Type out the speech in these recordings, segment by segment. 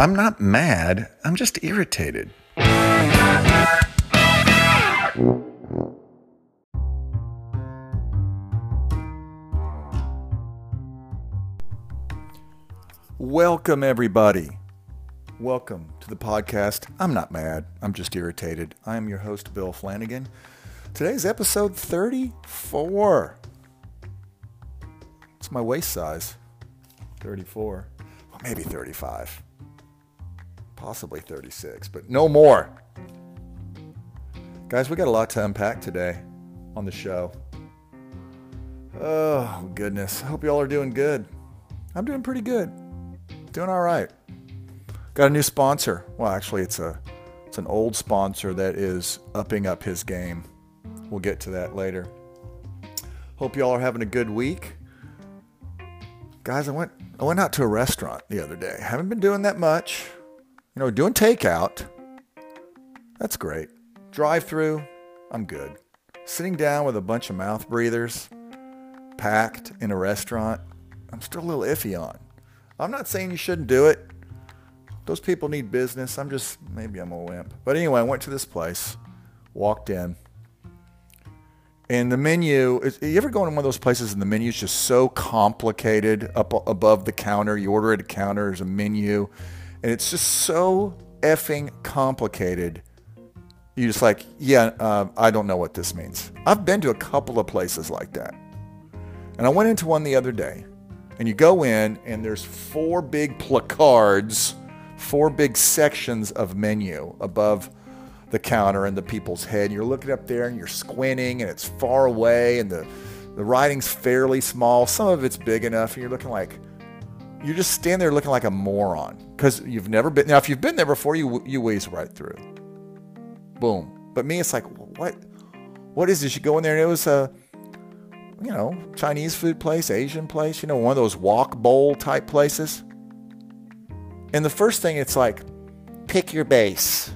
I'm not mad, I'm just irritated. Welcome, everybody. Welcome to the podcast. I'm not mad, I'm just irritated. I am your host, Bill Flanagan. Today's episode 34. It's my waist size 34. Well, maybe 35 possibly 36, but no more. Guys, we got a lot to unpack today on the show. Oh, goodness. Hope y'all are doing good. I'm doing pretty good. Doing all right. Got a new sponsor. Well, actually, it's a it's an old sponsor that is upping up his game. We'll get to that later. Hope y'all are having a good week. Guys, I went I went out to a restaurant the other day. Haven't been doing that much. You know, doing takeout, that's great. Drive through, I'm good. Sitting down with a bunch of mouth breathers, packed in a restaurant, I'm still a little iffy on. I'm not saying you shouldn't do it. Those people need business. I'm just, maybe I'm a wimp. But anyway, I went to this place, walked in, and the menu, is, you ever go in one of those places and the menu is just so complicated up above the counter? You order at a counter, there's a menu and it's just so effing complicated. You're just like, yeah, uh, I don't know what this means. I've been to a couple of places like that. And I went into one the other day, and you go in, and there's four big placards, four big sections of menu above the counter and the people's head. You're looking up there, and you're squinting, and it's far away, and the, the writing's fairly small. Some of it's big enough, and you're looking like, you just stand there looking like a moron because you've never been. Now, if you've been there before, you you whiz right through. Boom. But me, it's like, what? What is this? You go in there and it was a, you know, Chinese food place, Asian place, you know, one of those wok bowl type places. And the first thing, it's like, pick your base.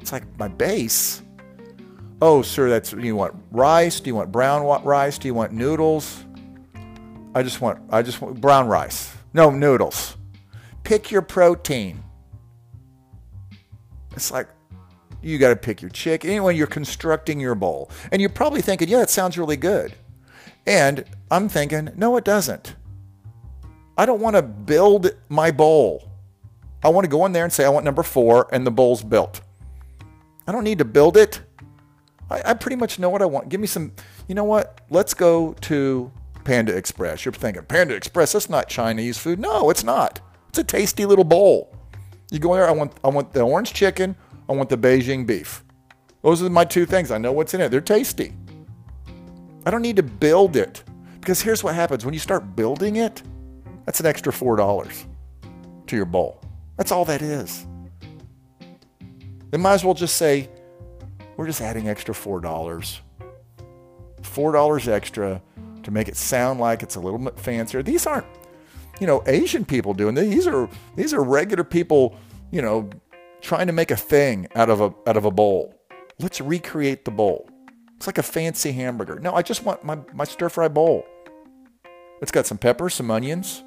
It's like my base. Oh, sir, that's you want rice? Do you want brown rice? Do you want noodles? I just want I just want brown rice. No noodles. Pick your protein. It's like you got to pick your chick. Anyway, you're constructing your bowl. And you're probably thinking, yeah, that sounds really good. And I'm thinking, no, it doesn't. I don't want to build my bowl. I want to go in there and say, I want number four, and the bowl's built. I don't need to build it. I, I pretty much know what I want. Give me some, you know what? Let's go to Panda Express. You're thinking, Panda Express, that's not Chinese food. No, it's not. It's a tasty little bowl. You go in there, I want, I want the orange chicken, I want the Beijing beef. Those are my two things. I know what's in it. They're tasty. I don't need to build it. Because here's what happens when you start building it, that's an extra $4 to your bowl. That's all that is. They might as well just say, we're just adding extra $4. $4 extra to make it sound like it's a little bit fancier. These aren't, you know, Asian people doing this. These are these are regular people, you know, trying to make a thing out of a out of a bowl. Let's recreate the bowl. It's like a fancy hamburger. No, I just want my, my stir fry bowl. It's got some peppers, some onions.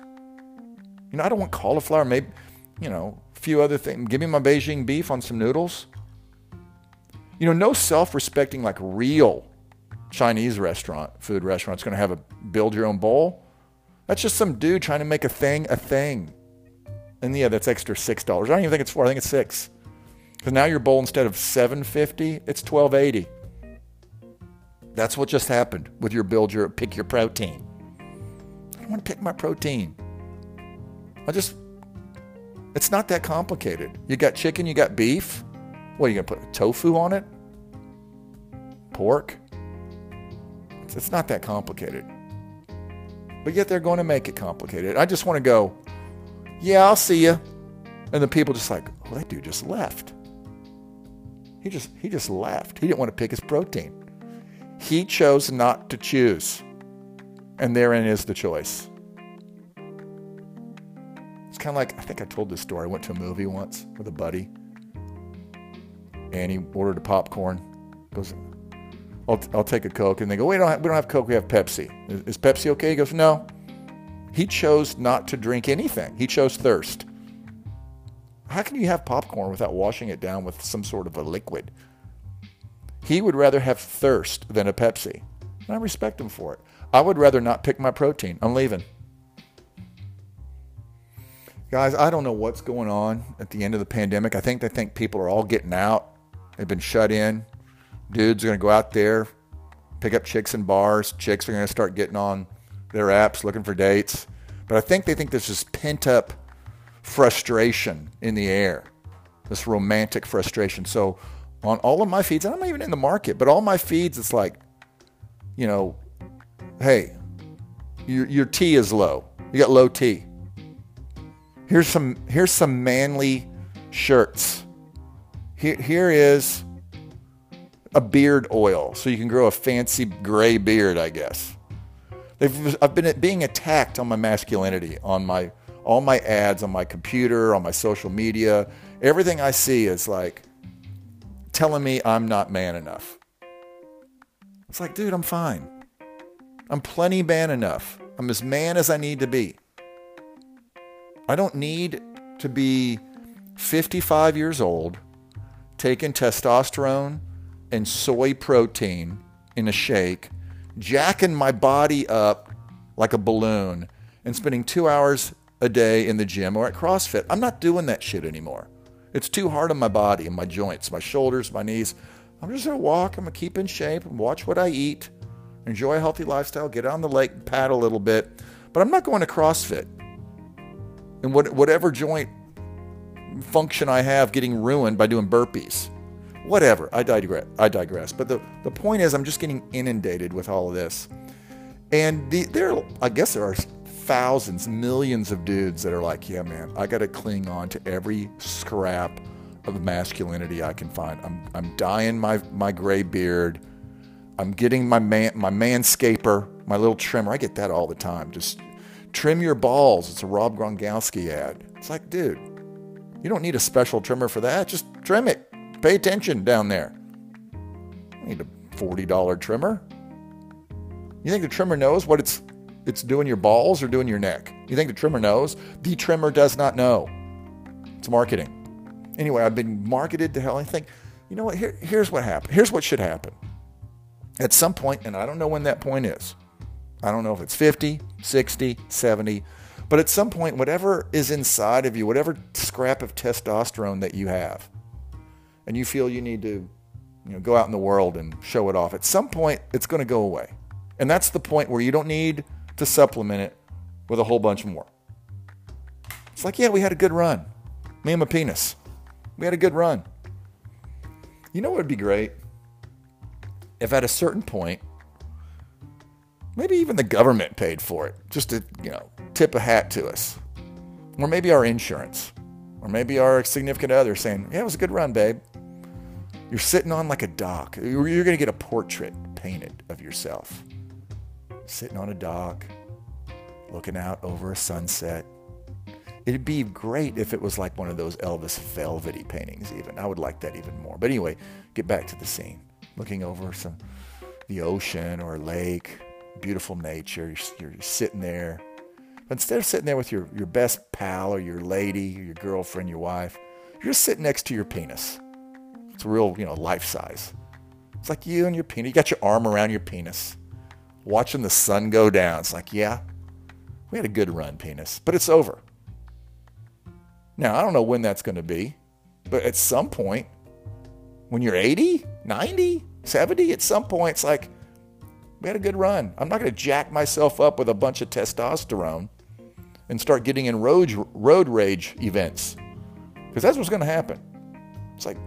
You know, I don't want cauliflower, maybe, you know, a few other things. Give me my Beijing beef on some noodles. You know, no self-respecting, like real Chinese restaurant, food restaurant, is going to have a build your own bowl. That's just some dude trying to make a thing a thing. And yeah, that's extra six dollars. I don't even think it's four. I think it's six. Because now your bowl instead of seven fifty, it's twelve eighty. That's what just happened with your build your pick your protein. I don't want to pick my protein. I just it's not that complicated. You got chicken, you got beef. What are you gonna put tofu on it? Pork? It's not that complicated. But yet they're going to make it complicated. I just want to go, yeah, I'll see you. And the people just like, well, that dude just left. He just he just left. He didn't want to pick his protein. He chose not to choose. And therein is the choice. It's kind of like I think I told this story. I went to a movie once with a buddy. And he ordered a popcorn. Goes, I'll, I'll take a Coke. And they go, we don't, have, we don't have Coke, we have Pepsi. Is, is Pepsi okay? He goes, no. He chose not to drink anything. He chose thirst. How can you have popcorn without washing it down with some sort of a liquid? He would rather have thirst than a Pepsi. And I respect him for it. I would rather not pick my protein. I'm leaving. Guys, I don't know what's going on at the end of the pandemic. I think they think people are all getting out. They've been shut in. Dudes are going to go out there, pick up chicks in bars. Chicks are going to start getting on their apps looking for dates. But I think they think there's this pent up frustration in the air, this romantic frustration. So on all of my feeds, and I'm not even in the market, but all my feeds, it's like, you know, hey, your, your T is low. You got low T. Here's some here's some manly shirts. Here, here is a beard oil so you can grow a fancy gray beard, I guess. They've, I've been being attacked on my masculinity, on my all my ads, on my computer, on my social media. Everything I see is like telling me I'm not man enough. It's like, dude, I'm fine. I'm plenty man enough. I'm as man as I need to be. I don't need to be 55 years old, taking testosterone and soy protein in a shake, jacking my body up like a balloon, and spending two hours a day in the gym or at CrossFit. I'm not doing that shit anymore. It's too hard on my body and my joints, my shoulders, my knees. I'm just to walk. I'm to keep in shape and watch what I eat, enjoy a healthy lifestyle, get on the lake, paddle a little bit. But I'm not going to CrossFit and what, whatever joint function I have getting ruined by doing burpees. Whatever. I digress. I digress. But the, the point is, I'm just getting inundated with all of this. And the, there, I guess there are thousands, millions of dudes that are like, yeah, man, I got to cling on to every scrap of masculinity I can find. I'm, I'm dyeing my, my gray beard. I'm getting my man, my manscaper, my little trimmer. I get that all the time. Just Trim your balls. It's a Rob Gronkowski ad. It's like, dude, you don't need a special trimmer for that. Just trim it. Pay attention down there. I need a $40 trimmer. You think the trimmer knows what it's it's doing your balls or doing your neck? You think the trimmer knows? The trimmer does not know. It's marketing. Anyway, I've been marketed to hell. I think, you know what? Here, here's what happened. Here's what should happen. At some point, and I don't know when that point is. I don't know if it's 50, 60, 70, but at some point, whatever is inside of you, whatever scrap of testosterone that you have, and you feel you need to you know, go out in the world and show it off, at some point, it's going to go away. And that's the point where you don't need to supplement it with a whole bunch more. It's like, yeah, we had a good run. Me and my penis. We had a good run. You know what would be great? If at a certain point, Maybe even the government paid for it, just to, you know, tip a hat to us. Or maybe our insurance. Or maybe our significant other saying, yeah, it was a good run, babe. You're sitting on like a dock. You're going to get a portrait painted of yourself. Sitting on a dock, looking out over a sunset. It'd be great if it was like one of those Elvis Velvety paintings even. I would like that even more. But anyway, get back to the scene. Looking over some the ocean or a lake, beautiful nature. You're, you're sitting there. But instead of sitting there with your, your best pal or your lady or your girlfriend, your wife, you're sitting next to your penis. It's real, you know, life size. It's like you and your penis. You got your arm around your penis, watching the sun go down. It's like, yeah, we had a good run, penis, but it's over. Now, I don't know when that's going to be, but at some point, when you're 80, 90, 70, at some point, it's like, we had a good run. I'm not going to jack myself up with a bunch of testosterone and start getting in road, road rage events because that's what's going to happen. It's like,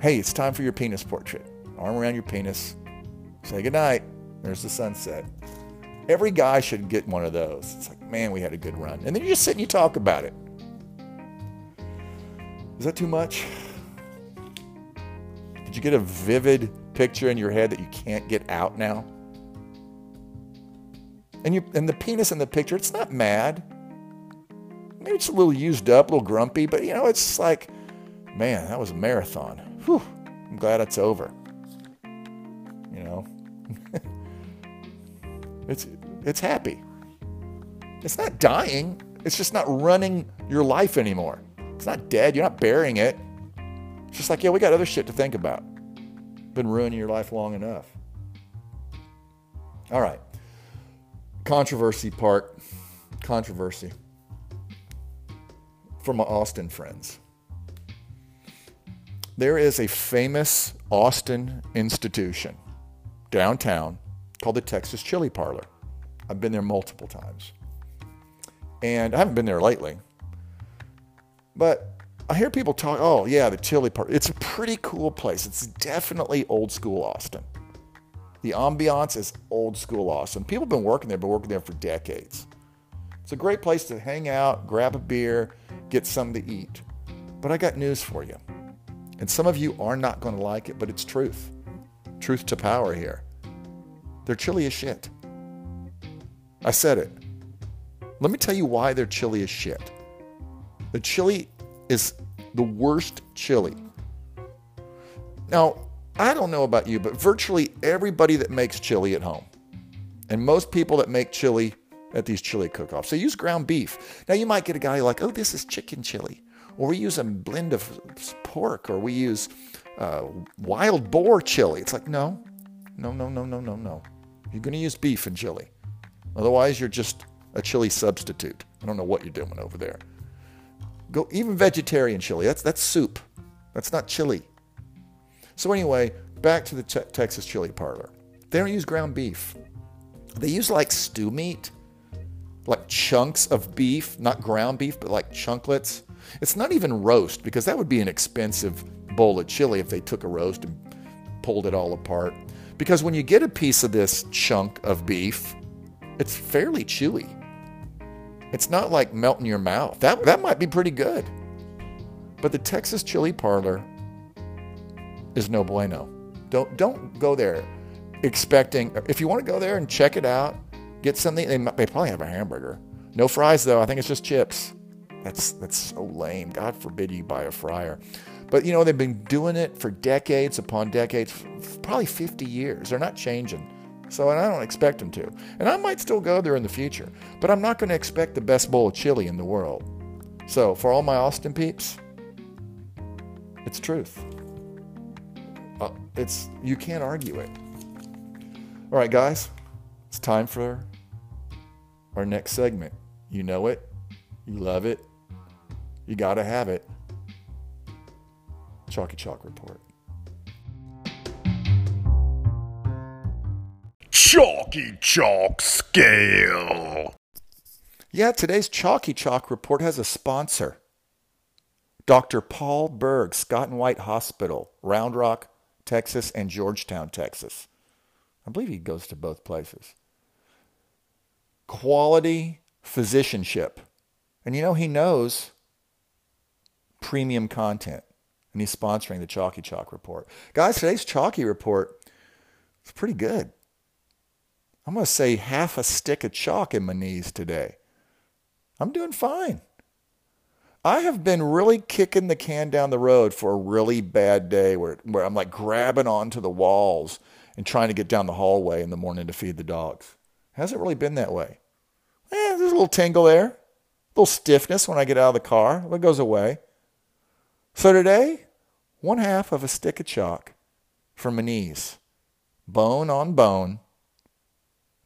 hey, it's time for your penis portrait. Arm around your penis. Say goodnight. There's the sunset. Every guy should get one of those. It's like, man, we had a good run. And then you just sit and you talk about it. Is that too much? Did you get a vivid picture in your head that you can't get out now? And you and the penis in the picture, it's not mad. Maybe it's a little used up, a little grumpy, but you know, it's like, man, that was a marathon. Whew, I'm glad it's over. You know? it's it's happy. It's not dying. It's just not running your life anymore. It's not dead. You're not burying it. It's just like, yeah, we got other shit to think about. Been ruining your life long enough. All right. Controversy part. Controversy. For my Austin friends. There is a famous Austin institution downtown called the Texas Chili Parlor. I've been there multiple times. And I haven't been there lately. But I hear people talk, oh, yeah, the chili parlor. It's a pretty cool place. It's definitely old school Austin. The ambiance is old school Austin. People have been working there, been working there for decades. It's a great place to hang out, grab a beer, get something to eat. But I got news for you. And some of you are not going to like it, but it's truth. Truth to power here. They're chilly as shit. I said it. Let me tell you why they're chilly as shit. The chili is the worst chili. Now, I don't know about you, but virtually everybody that makes chili at home, and most people that make chili at these chili cook-offs, they use ground beef. Now, you might get a guy like, oh, this is chicken chili. Or we use a blend of pork, or we use uh, wild boar chili. It's like, no, no, no, no, no, no, no. You're going to use beef and chili. Otherwise, you're just a chili substitute. I don't know what you're doing over there. Go even vegetarian chili. That's that's soup. That's not chili. So anyway, back to the te- Texas chili parlor. They don't use ground beef. They use like stew meat, like chunks of beef, not ground beef, but like chunklets. It's not even roast because that would be an expensive bowl of chili if they took a roast and pulled it all apart. Because when you get a piece of this chunk of beef, it's fairly chewy. It's not like melting your mouth. That, that might be pretty good. But the Texas Chili Parlor is no bueno. Don't, don't go there expecting, if you want to go there and check it out, get something, they, they probably have a hamburger. No fries though, I think it's just chips. That's, that's so lame. God forbid you buy a fryer. But you know, they've been doing it for decades upon decades, probably 50 years. They're not changing. So and I don't expect them to. And I might still go there in the future, but I'm not going to expect the best bowl of chili in the world. So for all my Austin peeps, it's truth. Uh, it's you can't argue it. All right, guys, it's time for our next segment. You know it, you love it, you got to have it. Chalky Chalk Report. Chalky Chalk Scale. Yeah, today's Chalky Chalk Report has a sponsor. Dr. Paul Berg, Scott and White Hospital, Round Rock, Texas, and Georgetown, Texas. I believe he goes to both places. Quality physicianship. And you know, he knows premium content. And he's sponsoring the Chalky Chalk Report. Guys, today's Chalky Report is pretty good. I'm going to say half a stick of chalk in my knees today. I'm doing fine. I have been really kicking the can down the road for a really bad day where, where I'm like grabbing onto the walls and trying to get down the hallway in the morning to feed the dogs. Hasn't really been that way. Eh, there's a little tingle there, a little stiffness when I get out of the car. It goes away. So today, one half of a stick of chalk for my knees, bone on bone,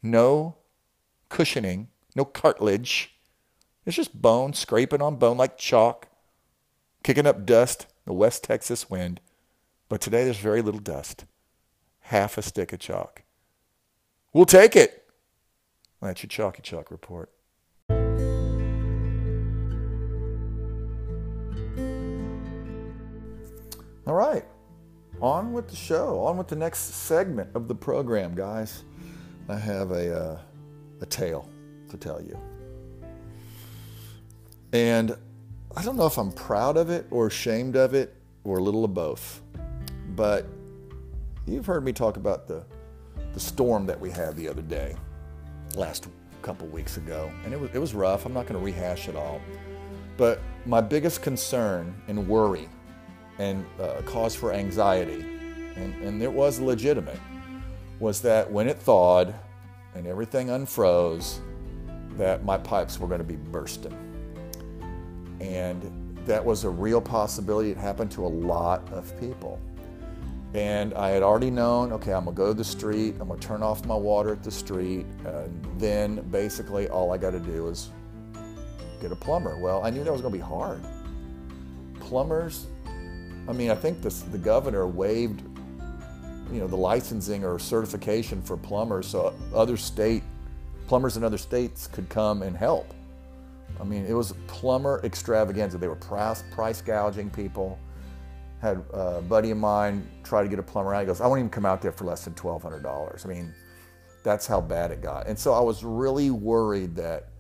no cushioning, no cartilage. It's just bone scraping on bone like chalk, kicking up dust, the West Texas wind. But today there's very little dust. Half a stick of chalk. We'll take it. That's your Chalky Chalk report. All right. On with the show. On with the next segment of the program, guys. I have a, uh, a tale to tell you. And I don't know if I'm proud of it or ashamed of it or a little of both. But you've heard me talk about the, the storm that we had the other day, last couple weeks ago. And it was, it was rough. I'm not going to rehash it all. But my biggest concern and worry and uh, cause for anxiety, and, and it was legitimate, was that when it thawed and everything unfroze, that my pipes were going to be bursting. And that was a real possibility. It happened to a lot of people. And I had already known, okay, I'm gonna go to the street, I'm gonna turn off my water at the street, and then basically all I gotta do is get a plumber. Well, I knew that was gonna be hard. Plumbers, I mean, I think this, the governor waived, you know, the licensing or certification for plumbers so other state, plumbers in other states could come and help. I mean, it was plumber extravaganza. They were price, price gouging people had a buddy of mine try to get a plumber out. He goes, I won't even come out there for less than $1,200. I mean, that's how bad it got. And so I was really worried that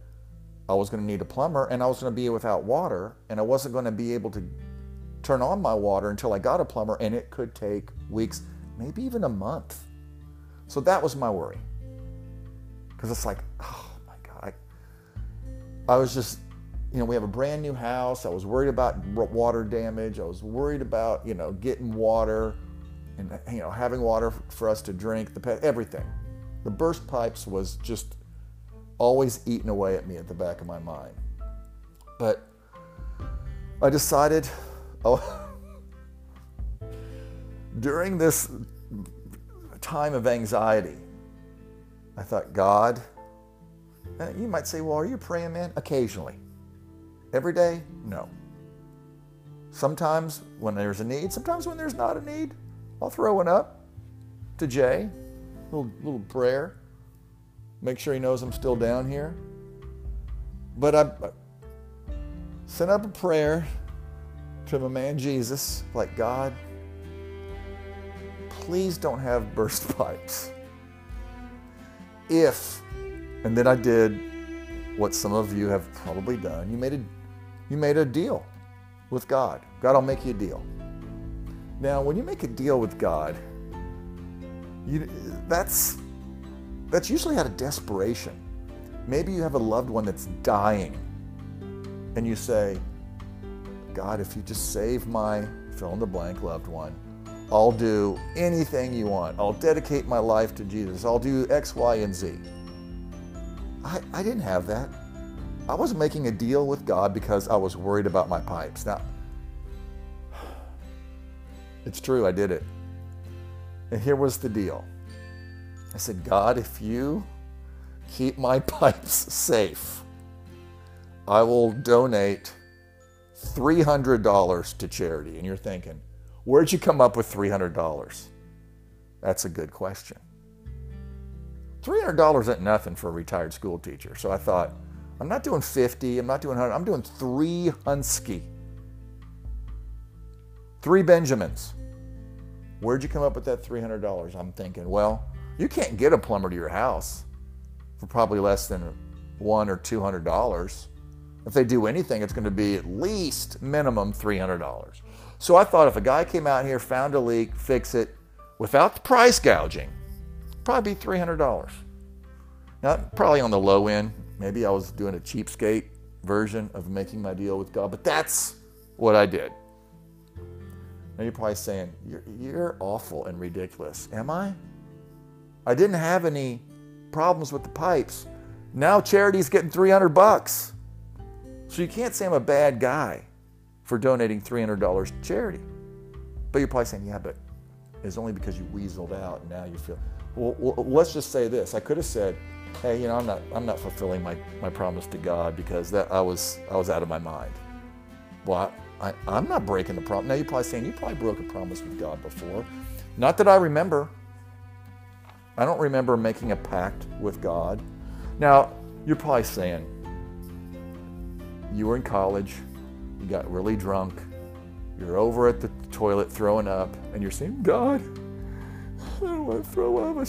I was going to need a plumber and I was going to be without water and I wasn't going to be able to turn on my water until I got a plumber and it could take weeks, maybe even a month. So that was my worry. Because it's like, oh my God. I, I was just you know, we have a brand new house. I was worried about water damage. I was worried about, you know, getting water and, you know, having water for us to drink, the pet, everything. The burst pipes was just always eating away at me at the back of my mind. But I decided, oh, during this time of anxiety, I thought, God, eh, you might say, well, are you praying, man? Occasionally. Every day? No. Sometimes when there's a need, sometimes when there's not a need, I'll throw one up to Jay, little little prayer. Make sure he knows I'm still down here. But I, I sent up a prayer to my man Jesus, like God, please don't have burst pipes. If, and then I did what some of you have probably done, you made a you made a deal with God. God I'll make you a deal. Now, when you make a deal with God, you, that's, that's usually out of desperation. Maybe you have a loved one that's dying, and you say, God, if you just save my fill in the blank loved one, I'll do anything you want. I'll dedicate my life to Jesus. I'll do X, Y, and Z. I, I didn't have that. I was making a deal with God because I was worried about my pipes. Now, it's true, I did it. And here was the deal I said, God, if you keep my pipes safe, I will donate $300 to charity. And you're thinking, where'd you come up with $300? That's a good question. $300 isn't nothing for a retired school teacher. So I thought, I'm not doing 50, I'm not doing 100, I'm doing three Hunsky. Three Benjamins. Where'd you come up with that $300? I'm thinking, well, you can't get a plumber to your house for probably less than one or two hundred dollars. If they do anything, it's going to be at least minimum three hundred dollars. So I thought if a guy came out here, found a leak, fix it without the price gouging, probably be three hundred dollars. Now, probably on the low end, Maybe I was doing a cheapskate version of making my deal with God, but that's what I did. Now you're probably saying, you're, you're awful and ridiculous. Am I? I didn't have any problems with the pipes. Now charity's getting 300 bucks. So you can't say I'm a bad guy for donating $300 to charity. But you're probably saying, yeah, but it's only because you weaseled out and now you feel. Well, well, let's just say this. I could have said, hey, you know, I'm not, I'm not fulfilling my, my promise to God because that I was, I was out of my mind. Well, I, I, am not breaking the promise. Now you're probably saying you probably broke a promise with God before. Not that I remember. I don't remember making a pact with God. Now, you're probably saying you were in college, you got really drunk, you're over at the toilet throwing up, and you're saying, God, I don't want to throw up.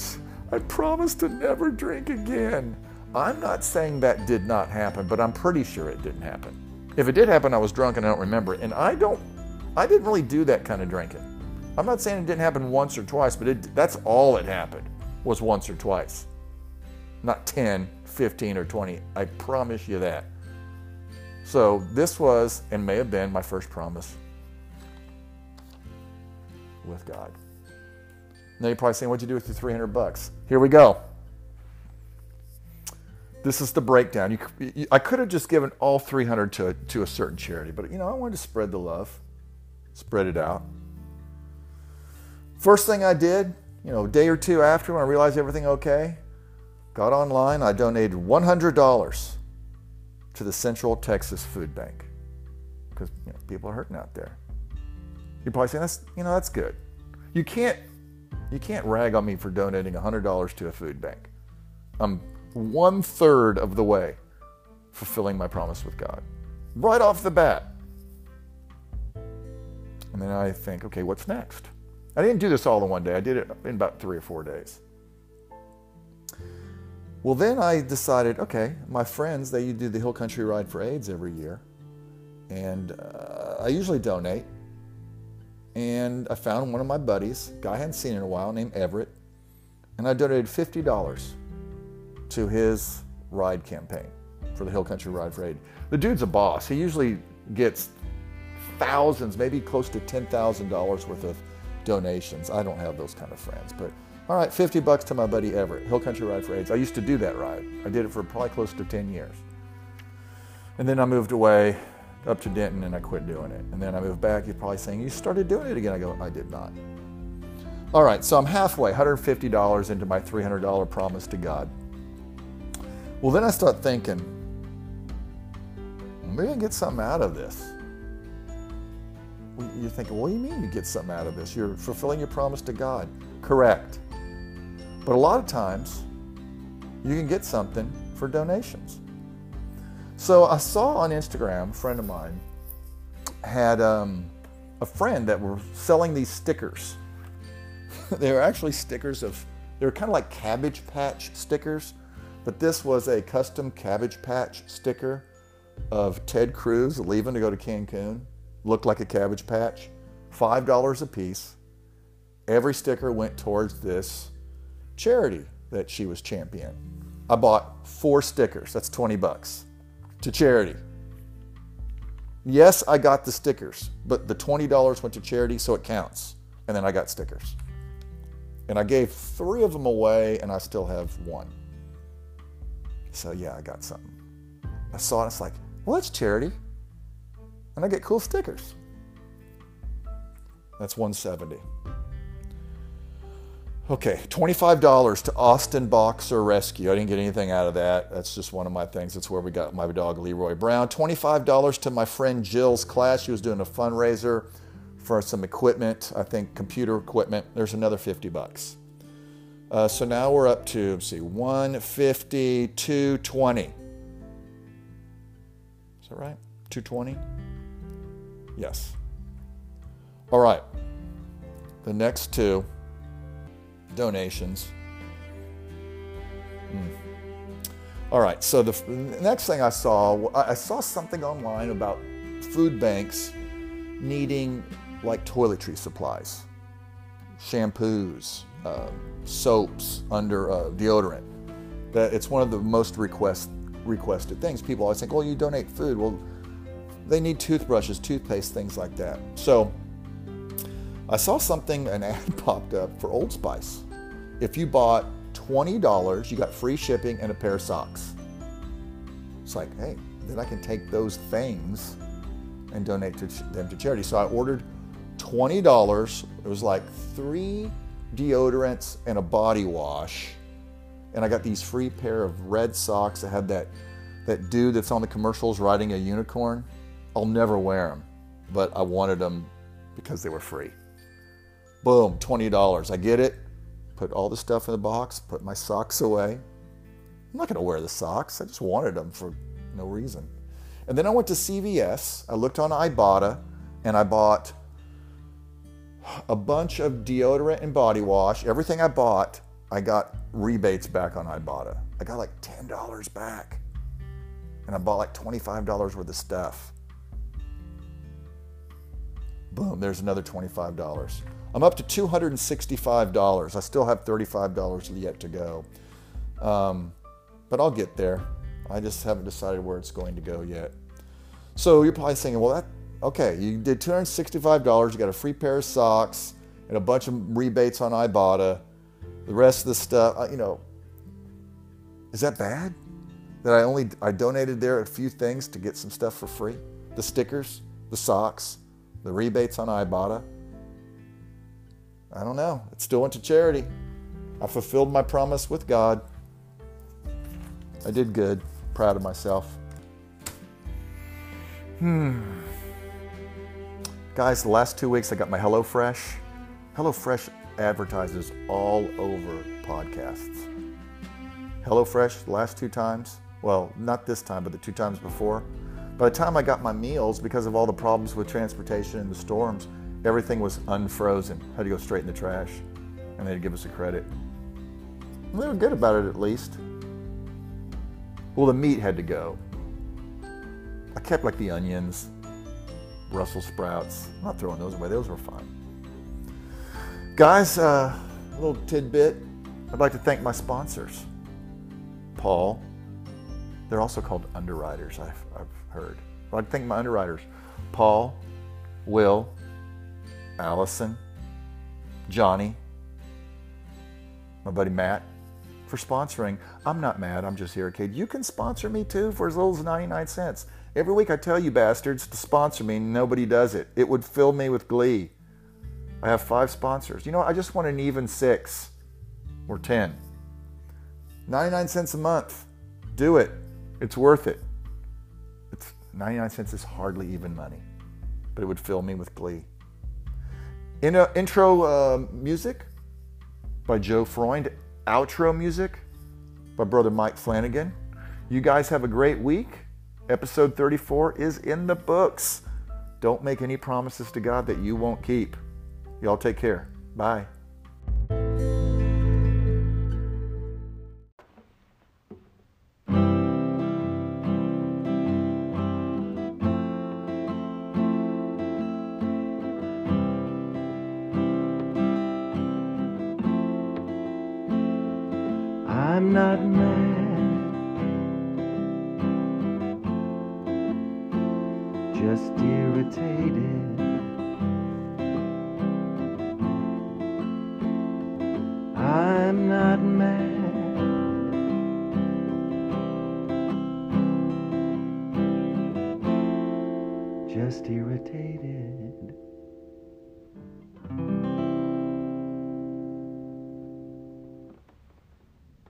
I promise to never drink again. I'm not saying that did not happen, but I'm pretty sure it didn't happen. If it did happen, I was drunk and I don't remember. And I don't, I didn't really do that kind of drinking. I'm not saying it didn't happen once or twice, but it, that's all it happened was once or twice. Not 10, 15, or 20. I promise you that. So this was and may have been my first promise with God. Now you're probably saying, what'd you do with your 300 bucks? Here we go. this is the breakdown. You, you, I could have just given all 300 to, to a certain charity, but you know, I wanted to spread the love, spread it out. First thing I did, you know, a day or two after when I realized everything okay, got online, I donated $100 to the Central Texas Food Bank because you know, people are hurting out there. You're probably saying that's you know that's good. You can't you can't rag on me for donating $100 to a food bank. I'm one third of the way fulfilling my promise with God. Right off the bat. And then I think, okay, what's next? I didn't do this all in one day. I did it in about three or four days. Well, then I decided, okay, my friends, they do the Hill Country Ride for AIDS every year. And uh, I usually donate. And I found one of my buddies, guy I hadn't seen in a while, named Everett. And I donated $50 to his ride campaign for the Hill Country Ride for AIDS. The dude's a boss. He usually gets thousands, maybe close to $10,000 worth of donations. I don't have those kind of friends, but all right, 50 bucks to my buddy Everett, Hill Country Ride for AIDS. I used to do that ride. I did it for probably close to 10 years. And then I moved away up to Denton and I quit doing it. And then I moved back. You're probably saying, You started doing it again. I go, I did not. All right, so I'm halfway, $150 into my $300 promise to God. Well, then I start thinking, maybe I can get something out of this. You're thinking, what do you mean you get something out of this? You're fulfilling your promise to God. Correct. But a lot of times, you can get something for donations. So I saw on Instagram, a friend of mine had um, a friend that were selling these stickers. they were actually stickers of, they were kind of like Cabbage Patch stickers, but this was a custom Cabbage Patch sticker of Ted Cruz leaving to go to Cancun. Looked like a Cabbage Patch. $5 a piece. Every sticker went towards this charity that she was champion. I bought four stickers. That's 20 bucks to charity. Yes, I got the stickers, but the $20 went to charity, so it counts. And then I got stickers. And I gave three of them away, and I still have one. So yeah, I got something. I saw it, it's like, well, it's charity. And I get cool stickers. That's 170. Okay, $25 to Austin Boxer Rescue. I didn't get anything out of that. That's just one of my things. That's where we got my dog Leroy Brown. $25 to my friend Jill's class. She was doing a fundraiser for some equipment, I think computer equipment. There's another 50 bucks. Uh, so now we're up to, let's see, 150, 220. Is that right? 220? Yes. All right. The next two donations. Hmm. All right, so the, f- next thing I saw, I I saw something online about food banks needing like toiletry supplies, shampoos, uh, soaps, under uh, deodorant. That it's one of the most request requested things. People always think, "Well, you donate food." Well, they need toothbrushes, toothpaste, things like that. So I saw something, an ad popped up for Old Spice. If you bought $20, you got free shipping and a pair of socks. It's like, hey, then I can take those things and donate to them to charity. So I ordered $20. It was like three deodorants and a body wash. And I got these free pair of red socks that had that, that dude that's on the commercials riding a unicorn. I'll never wear them, but I wanted them because they were free. Boom, $20. I get it. Put all the stuff in the box, put my socks away. I'm not going to wear the socks. I just wanted them for no reason. And then I went to CVS. I looked on Ibotta and I bought a bunch of deodorant and body wash. Everything I bought, I got rebates back on Ibotta. I got like $10 back. And I bought like $25 worth of stuff. Boom, there's another $25. I'm up to $265. I still have $35 yet to go. Um, but I'll get there. I just haven't decided where it's going to go yet. So you're probably thinking, well, that okay, you did $265. You got a free pair of socks and a bunch of rebates on Ibotta. The rest of the stuff, you know, is that bad? that I only I donated there a few things to get some stuff for free. The stickers, the socks, the rebates on Ibotta. I don't know. It still went to charity. I fulfilled my promise with God. I did good. Proud of myself. Hmm. Guys, the last two weeks I got my HelloFresh. HelloFresh advertises all over podcasts. HelloFresh, the last two times, well, not this time, but the two times before, by the time I got my meals, because of all the problems with transportation and the storms, everything was unfrozen. Had to go straight in the trash, and they'd give us a credit. And they were good about it at least. Well, the meat had to go. I kept like the onions, Brussels sprouts. I'm not throwing those away; those were fine. Guys, uh, a little tidbit. I'd like to thank my sponsors. Paul. They're also called underwriters, I've, I've heard. I'd like to thank my underwriters. Paul, Will, Allison, Johnny, my buddy Matt, for sponsoring. I'm not mad, I'm just here, kid. You can sponsor me too for as little as 99 cents. Every week I tell you bastards to sponsor me, nobody does it. It would fill me with glee. I have five sponsors. You know, I just want an even six or 10. 99 cents a month. Do it. It's worth it. It's 99 cents is hardly even money, but it would fill me with glee. In intro uh, music by Joe Freund, outro music by brother Mike Flanagan. You guys have a great week. Episode 34 is in the books. Don't make any promises to God that you won't keep. Y'all take care. Bye.